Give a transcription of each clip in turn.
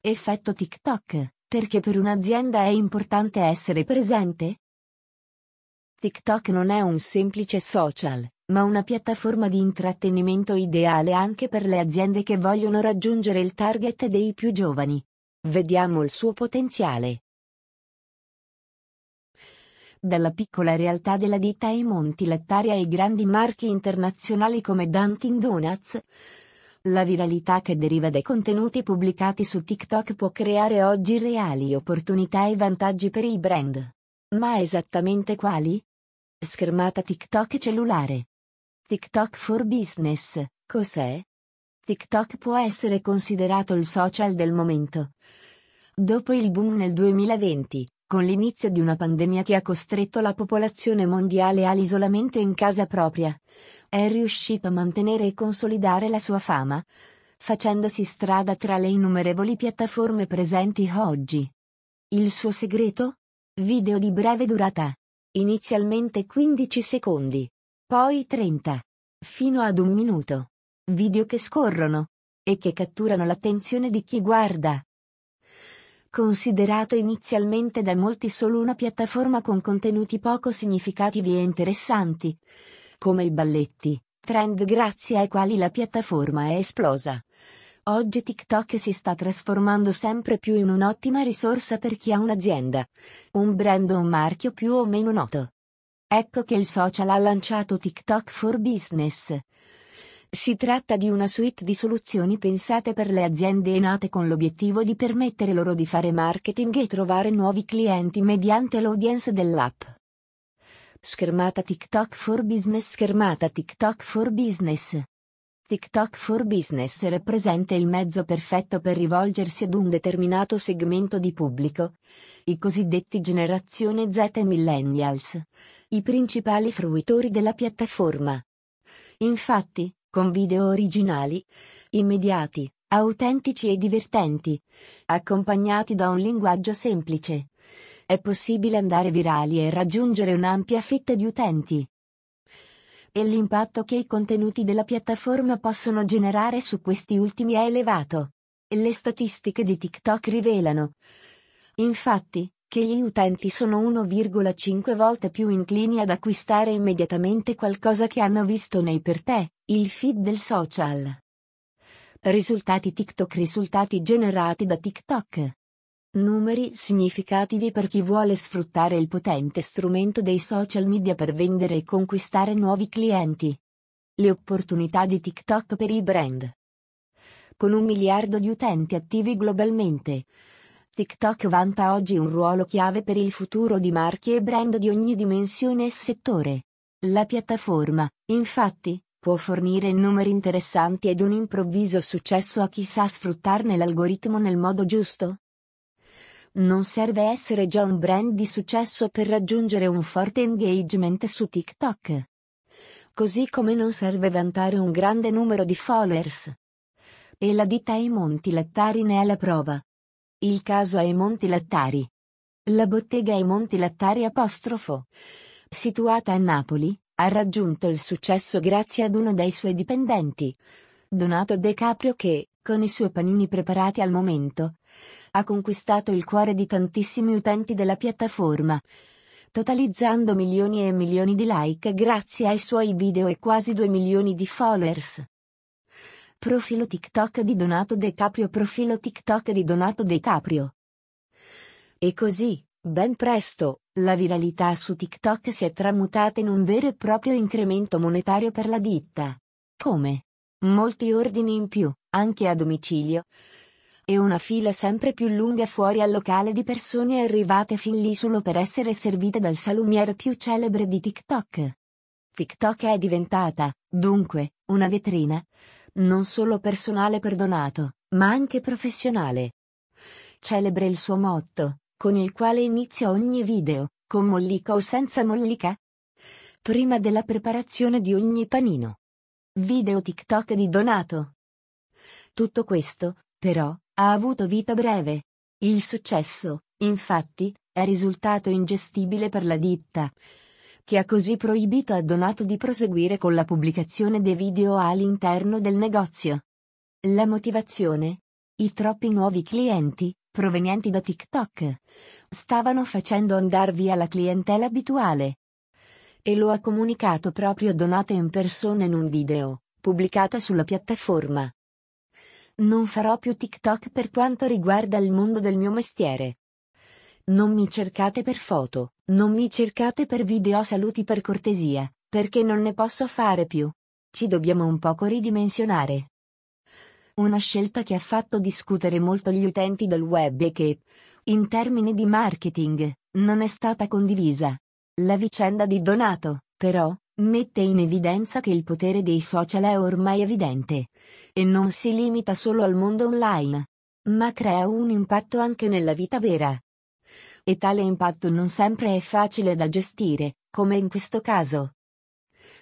Effetto TikTok, perché per un'azienda è importante essere presente? TikTok non è un semplice social, ma una piattaforma di intrattenimento ideale anche per le aziende che vogliono raggiungere il target dei più giovani. Vediamo il suo potenziale. Dalla piccola realtà della ditta ai monti lattari ai grandi marchi internazionali come Dunkin' Donuts, la viralità che deriva dai contenuti pubblicati su TikTok può creare oggi reali opportunità e vantaggi per i brand. Ma esattamente quali? Schermata TikTok cellulare. TikTok for Business, cos'è? TikTok può essere considerato il social del momento. Dopo il boom nel 2020, con l'inizio di una pandemia che ha costretto la popolazione mondiale all'isolamento in casa propria, è riuscito a mantenere e consolidare la sua fama, facendosi strada tra le innumerevoli piattaforme presenti oggi. Il suo segreto? Video di breve durata. Inizialmente 15 secondi, poi 30, fino ad un minuto. Video che scorrono e che catturano l'attenzione di chi guarda considerato inizialmente da molti solo una piattaforma con contenuti poco significativi e interessanti, come i balletti, trend grazie ai quali la piattaforma è esplosa. Oggi TikTok si sta trasformando sempre più in un'ottima risorsa per chi ha un'azienda, un brand o un marchio più o meno noto. Ecco che il social ha lanciato TikTok for Business, si tratta di una suite di soluzioni pensate per le aziende nate con l'obiettivo di permettere loro di fare marketing e trovare nuovi clienti mediante l'audience dell'app. Schermata TikTok for Business Schermata TikTok for Business TikTok for Business rappresenta il mezzo perfetto per rivolgersi ad un determinato segmento di pubblico, i cosiddetti generazione Z e millennials, i principali fruitori della piattaforma. Infatti, con video originali, immediati, autentici e divertenti, accompagnati da un linguaggio semplice. È possibile andare virali e raggiungere un'ampia fetta di utenti. E l'impatto che i contenuti della piattaforma possono generare su questi ultimi è elevato. Le statistiche di TikTok rivelano. Infatti, che gli utenti sono 1,5 volte più inclini ad acquistare immediatamente qualcosa che hanno visto nei per te, il feed del social. Risultati TikTok Risultati generati da TikTok. Numeri significativi per chi vuole sfruttare il potente strumento dei social media per vendere e conquistare nuovi clienti. Le opportunità di TikTok per i brand. Con un miliardo di utenti attivi globalmente, TikTok vanta oggi un ruolo chiave per il futuro di marchi e brand di ogni dimensione e settore. La piattaforma, infatti, può fornire numeri interessanti ed un improvviso successo a chi sa sfruttarne l'algoritmo nel modo giusto. Non serve essere già un brand di successo per raggiungere un forte engagement su TikTok. Così come non serve vantare un grande numero di followers. E la ditta Monti Lattari ne è la prova. Il caso Monti Lattari. La bottega Monti Lattari apostrofo. Situata a Napoli, ha raggiunto il successo grazie ad uno dei suoi dipendenti. Donato De Caprio che, con i suoi panini preparati al momento, ha conquistato il cuore di tantissimi utenti della piattaforma, totalizzando milioni e milioni di like grazie ai suoi video e quasi 2 milioni di followers. Profilo TikTok di Donato De Caprio Profilo TikTok di Donato De Caprio. E così, ben presto, la viralità su TikTok si è tramutata in un vero e proprio incremento monetario per la ditta. Come? Molti ordini in più, anche a domicilio. E una fila sempre più lunga fuori al locale di persone arrivate fin lì solo per essere servite dal salumiere più celebre di TikTok. TikTok è diventata, dunque, una vetrina, non solo personale perdonato, ma anche professionale. Celebre il suo motto, con il quale inizia ogni video, con mollica o senza mollica? Prima della preparazione di ogni panino. Video TikTok di Donato. Tutto questo, però, ha avuto vita breve. Il successo, infatti, è risultato ingestibile per la ditta, che ha così proibito a Donato di proseguire con la pubblicazione dei video all'interno del negozio. La motivazione? I troppi nuovi clienti, provenienti da TikTok, stavano facendo andar via la clientela abituale. E lo ha comunicato proprio Donato in persona in un video, pubblicato sulla piattaforma. Non farò più TikTok per quanto riguarda il mondo del mio mestiere. Non mi cercate per foto, non mi cercate per video saluti per cortesia, perché non ne posso fare più. Ci dobbiamo un poco ridimensionare. Una scelta che ha fatto discutere molto gli utenti del web e che, in termini di marketing, non è stata condivisa. La vicenda di Donato, però, mette in evidenza che il potere dei social è ormai evidente. E non si limita solo al mondo online. Ma crea un impatto anche nella vita vera. E tale impatto non sempre è facile da gestire, come in questo caso.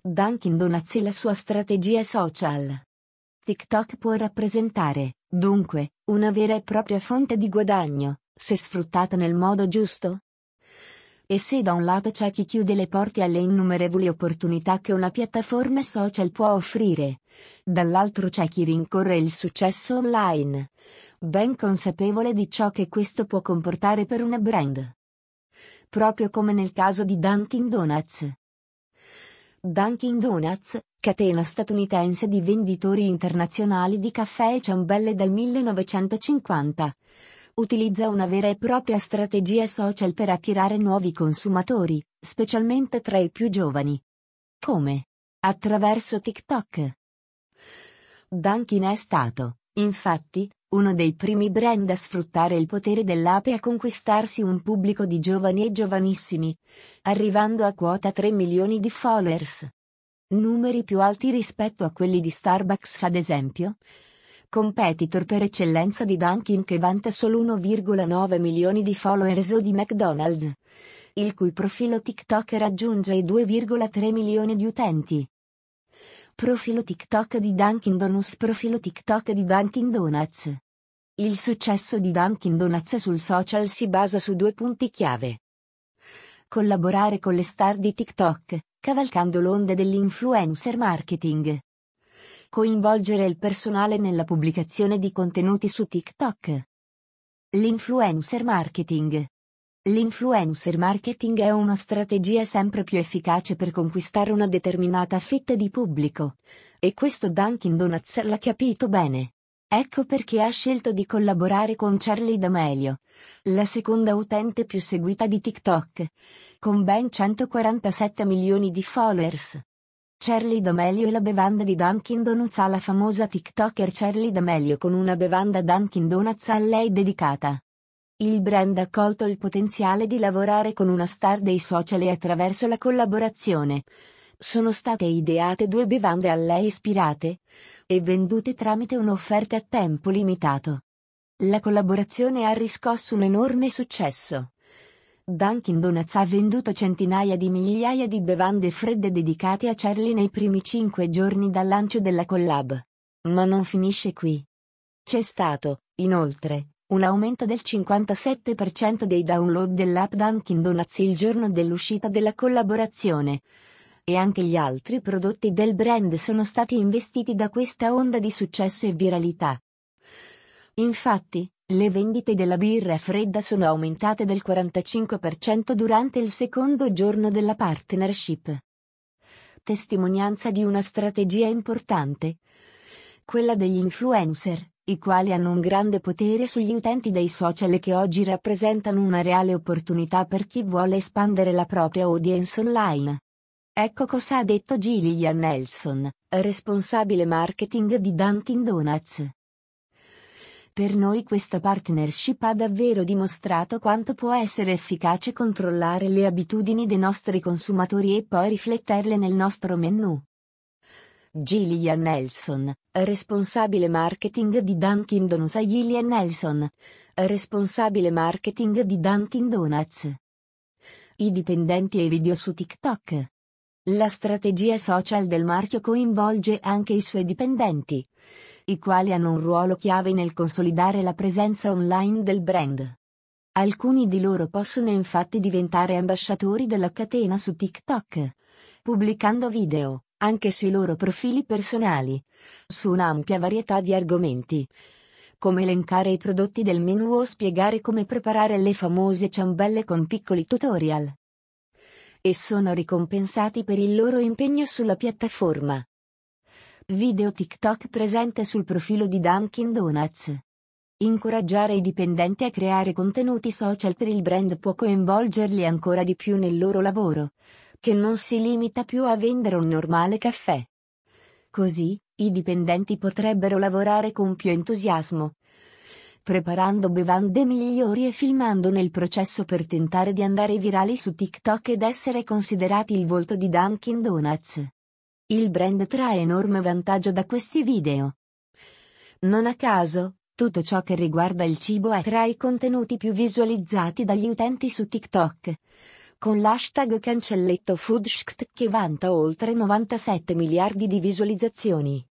Dunkin e la sua strategia social. TikTok può rappresentare, dunque, una vera e propria fonte di guadagno, se sfruttata nel modo giusto? E se da un lato c'è chi chiude le porte alle innumerevoli opportunità che una piattaforma social può offrire, dall'altro c'è chi rincorre il successo online, ben consapevole di ciò che questo può comportare per una brand. Proprio come nel caso di Dunkin' Donuts. Dunkin' Donuts, catena statunitense di venditori internazionali di caffè e ciambelle dal 1950, utilizza una vera e propria strategia social per attirare nuovi consumatori, specialmente tra i più giovani. Come? Attraverso TikTok. Dunkin' è stato, infatti, uno dei primi brand a sfruttare il potere dell'ape e a conquistarsi un pubblico di giovani e giovanissimi, arrivando a quota 3 milioni di followers. Numeri più alti rispetto a quelli di Starbucks ad esempio, competitor per eccellenza di Dunkin' che vanta solo 1,9 milioni di followers o di McDonald's, il cui profilo TikTok raggiunge i 2,3 milioni di utenti. Profilo TikTok di Dunkin' Donuts Profilo TikTok di Dunkin' Donuts Il successo di Dunkin' Donuts sul social si basa su due punti chiave. Collaborare con le star di TikTok, cavalcando l'onda dell'influencer marketing coinvolgere il personale nella pubblicazione di contenuti su TikTok. L'influencer marketing. L'influencer marketing è una strategia sempre più efficace per conquistare una determinata fetta di pubblico. E questo Dunkin' Donuts l'ha capito bene. Ecco perché ha scelto di collaborare con Charlie D'Amelio, la seconda utente più seguita di TikTok, con ben 147 milioni di followers. Charlie D'Amelio e la bevanda di Dunkin' Donuts alla famosa TikToker Charlie D'Amelio con una bevanda Dunkin' Donuts a lei dedicata. Il brand ha colto il potenziale di lavorare con una star dei social e attraverso la collaborazione. Sono state ideate due bevande a lei ispirate e vendute tramite un'offerta a tempo limitato. La collaborazione ha riscosso un enorme successo. Dunkin' Donuts ha venduto centinaia di migliaia di bevande fredde dedicate a Charlie nei primi cinque giorni dal lancio della collab. Ma non finisce qui. C'è stato, inoltre, un aumento del 57% dei download dell'app Dunkin' Donuts il giorno dell'uscita della collaborazione. E anche gli altri prodotti del brand sono stati investiti da questa onda di successo e viralità. Infatti, le vendite della birra fredda sono aumentate del 45% durante il secondo giorno della partnership. Testimonianza di una strategia importante. Quella degli influencer, i quali hanno un grande potere sugli utenti dei social e che oggi rappresentano una reale opportunità per chi vuole espandere la propria audience online. Ecco cosa ha detto Gillian Nelson, responsabile marketing di Dunkin' Donuts. Per noi questa partnership ha davvero dimostrato quanto può essere efficace controllare le abitudini dei nostri consumatori e poi rifletterle nel nostro menu. Gillian Nelson, responsabile marketing di Dunkin' Donuts. Gillian Nelson, responsabile marketing di Dunkin' Donuts. I dipendenti e i video su TikTok. La strategia social del marchio coinvolge anche i suoi dipendenti i quali hanno un ruolo chiave nel consolidare la presenza online del brand. Alcuni di loro possono infatti diventare ambasciatori della catena su TikTok, pubblicando video, anche sui loro profili personali, su un'ampia varietà di argomenti. come elencare i prodotti del menu o spiegare come preparare le famose ciambelle con piccoli tutorial. E sono ricompensati per il loro impegno sulla piattaforma. Video TikTok presente sul profilo di Dunkin' Donuts. Incoraggiare i dipendenti a creare contenuti social per il brand può coinvolgerli ancora di più nel loro lavoro, che non si limita più a vendere un normale caffè. Così, i dipendenti potrebbero lavorare con più entusiasmo, preparando bevande migliori e filmando nel processo per tentare di andare virali su TikTok ed essere considerati il volto di Dunkin' Donuts. Il brand trae enorme vantaggio da questi video. Non a caso, tutto ciò che riguarda il cibo è tra i contenuti più visualizzati dagli utenti su TikTok. Con l'hashtag cancelletto Foodskt che vanta oltre 97 miliardi di visualizzazioni.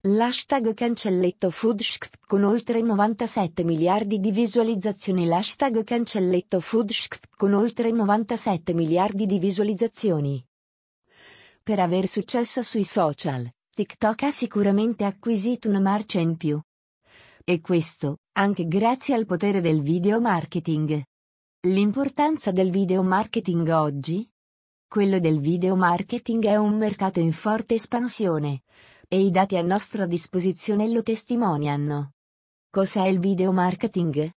L'hashtag cancelletto Foodskt con oltre 97 miliardi di visualizzazioni. L'hashtag cancelletto Foodskt con oltre 97 miliardi di visualizzazioni. Per aver successo sui social, TikTok ha sicuramente acquisito una marcia in più. E questo, anche grazie al potere del video marketing. L'importanza del video marketing oggi? Quello del video marketing è un mercato in forte espansione. E i dati a nostra disposizione lo testimoniano. Cos'è il video marketing?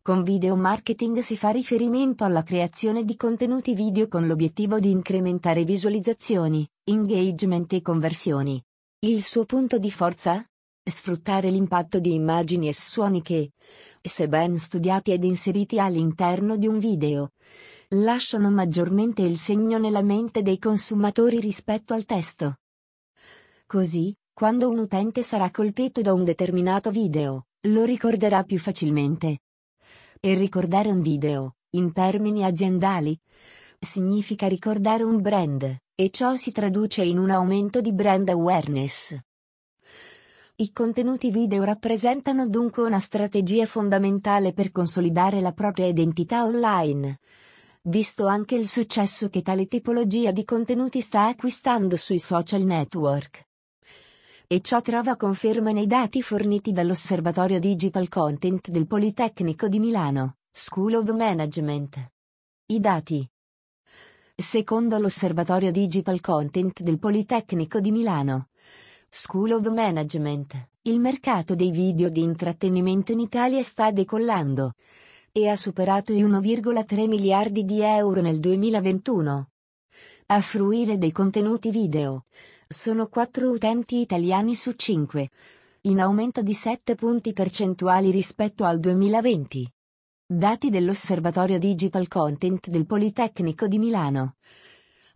Con video marketing si fa riferimento alla creazione di contenuti video con l'obiettivo di incrementare visualizzazioni, engagement e conversioni. Il suo punto di forza? Sfruttare l'impatto di immagini e suoni che, se ben studiati ed inseriti all'interno di un video, lasciano maggiormente il segno nella mente dei consumatori rispetto al testo. Così, quando un utente sarà colpito da un determinato video, lo ricorderà più facilmente. E ricordare un video, in termini aziendali, significa ricordare un brand, e ciò si traduce in un aumento di brand awareness. I contenuti video rappresentano dunque una strategia fondamentale per consolidare la propria identità online. Visto anche il successo che tale tipologia di contenuti sta acquistando sui social network. E ciò trova conferma nei dati forniti dall'Osservatorio Digital Content del Politecnico di Milano, School of Management. I dati. Secondo l'Osservatorio Digital Content del Politecnico di Milano, School of Management, il mercato dei video di intrattenimento in Italia sta decollando e ha superato i 1,3 miliardi di euro nel 2021. A fruire dei contenuti video sono 4 utenti italiani su 5, in aumento di 7 punti percentuali rispetto al 2020. Dati dell'Osservatorio Digital Content del Politecnico di Milano.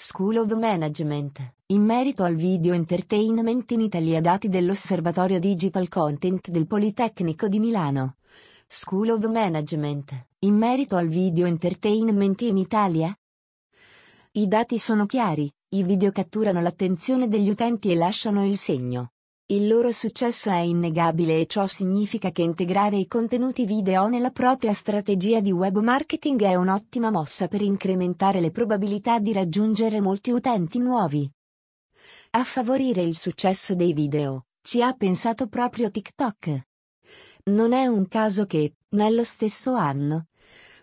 School of Management. In merito al video entertainment in Italia dati dell'Osservatorio Digital Content del Politecnico di Milano. School of Management. In merito al video entertainment in Italia? I dati sono chiari, i video catturano l'attenzione degli utenti e lasciano il segno. Il loro successo è innegabile e ciò significa che integrare i contenuti video nella propria strategia di web marketing è un'ottima mossa per incrementare le probabilità di raggiungere molti utenti nuovi. A favorire il successo dei video, ci ha pensato proprio TikTok. Non è un caso che, nello stesso anno,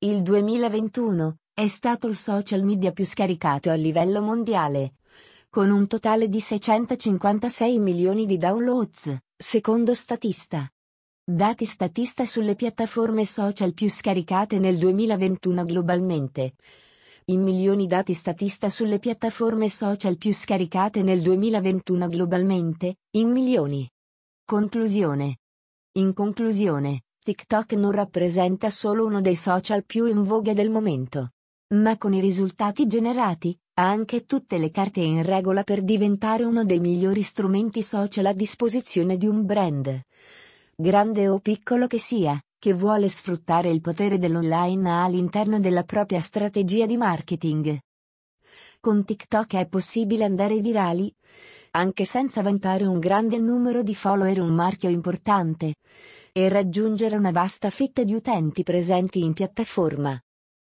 il 2021, è stato il social media più scaricato a livello mondiale, con un totale di 656 milioni di downloads, secondo Statista. Dati Statista sulle piattaforme social più scaricate nel 2021 globalmente. In milioni dati Statista sulle piattaforme social più scaricate nel 2021 globalmente, in milioni. Conclusione. In conclusione, TikTok non rappresenta solo uno dei social più in voga del momento. Ma con i risultati generati, ha anche tutte le carte in regola per diventare uno dei migliori strumenti social a disposizione di un brand. Grande o piccolo che sia, che vuole sfruttare il potere dell'online all'interno della propria strategia di marketing. Con TikTok è possibile andare virali, anche senza vantare un grande numero di follower un marchio importante, e raggiungere una vasta fetta di utenti presenti in piattaforma.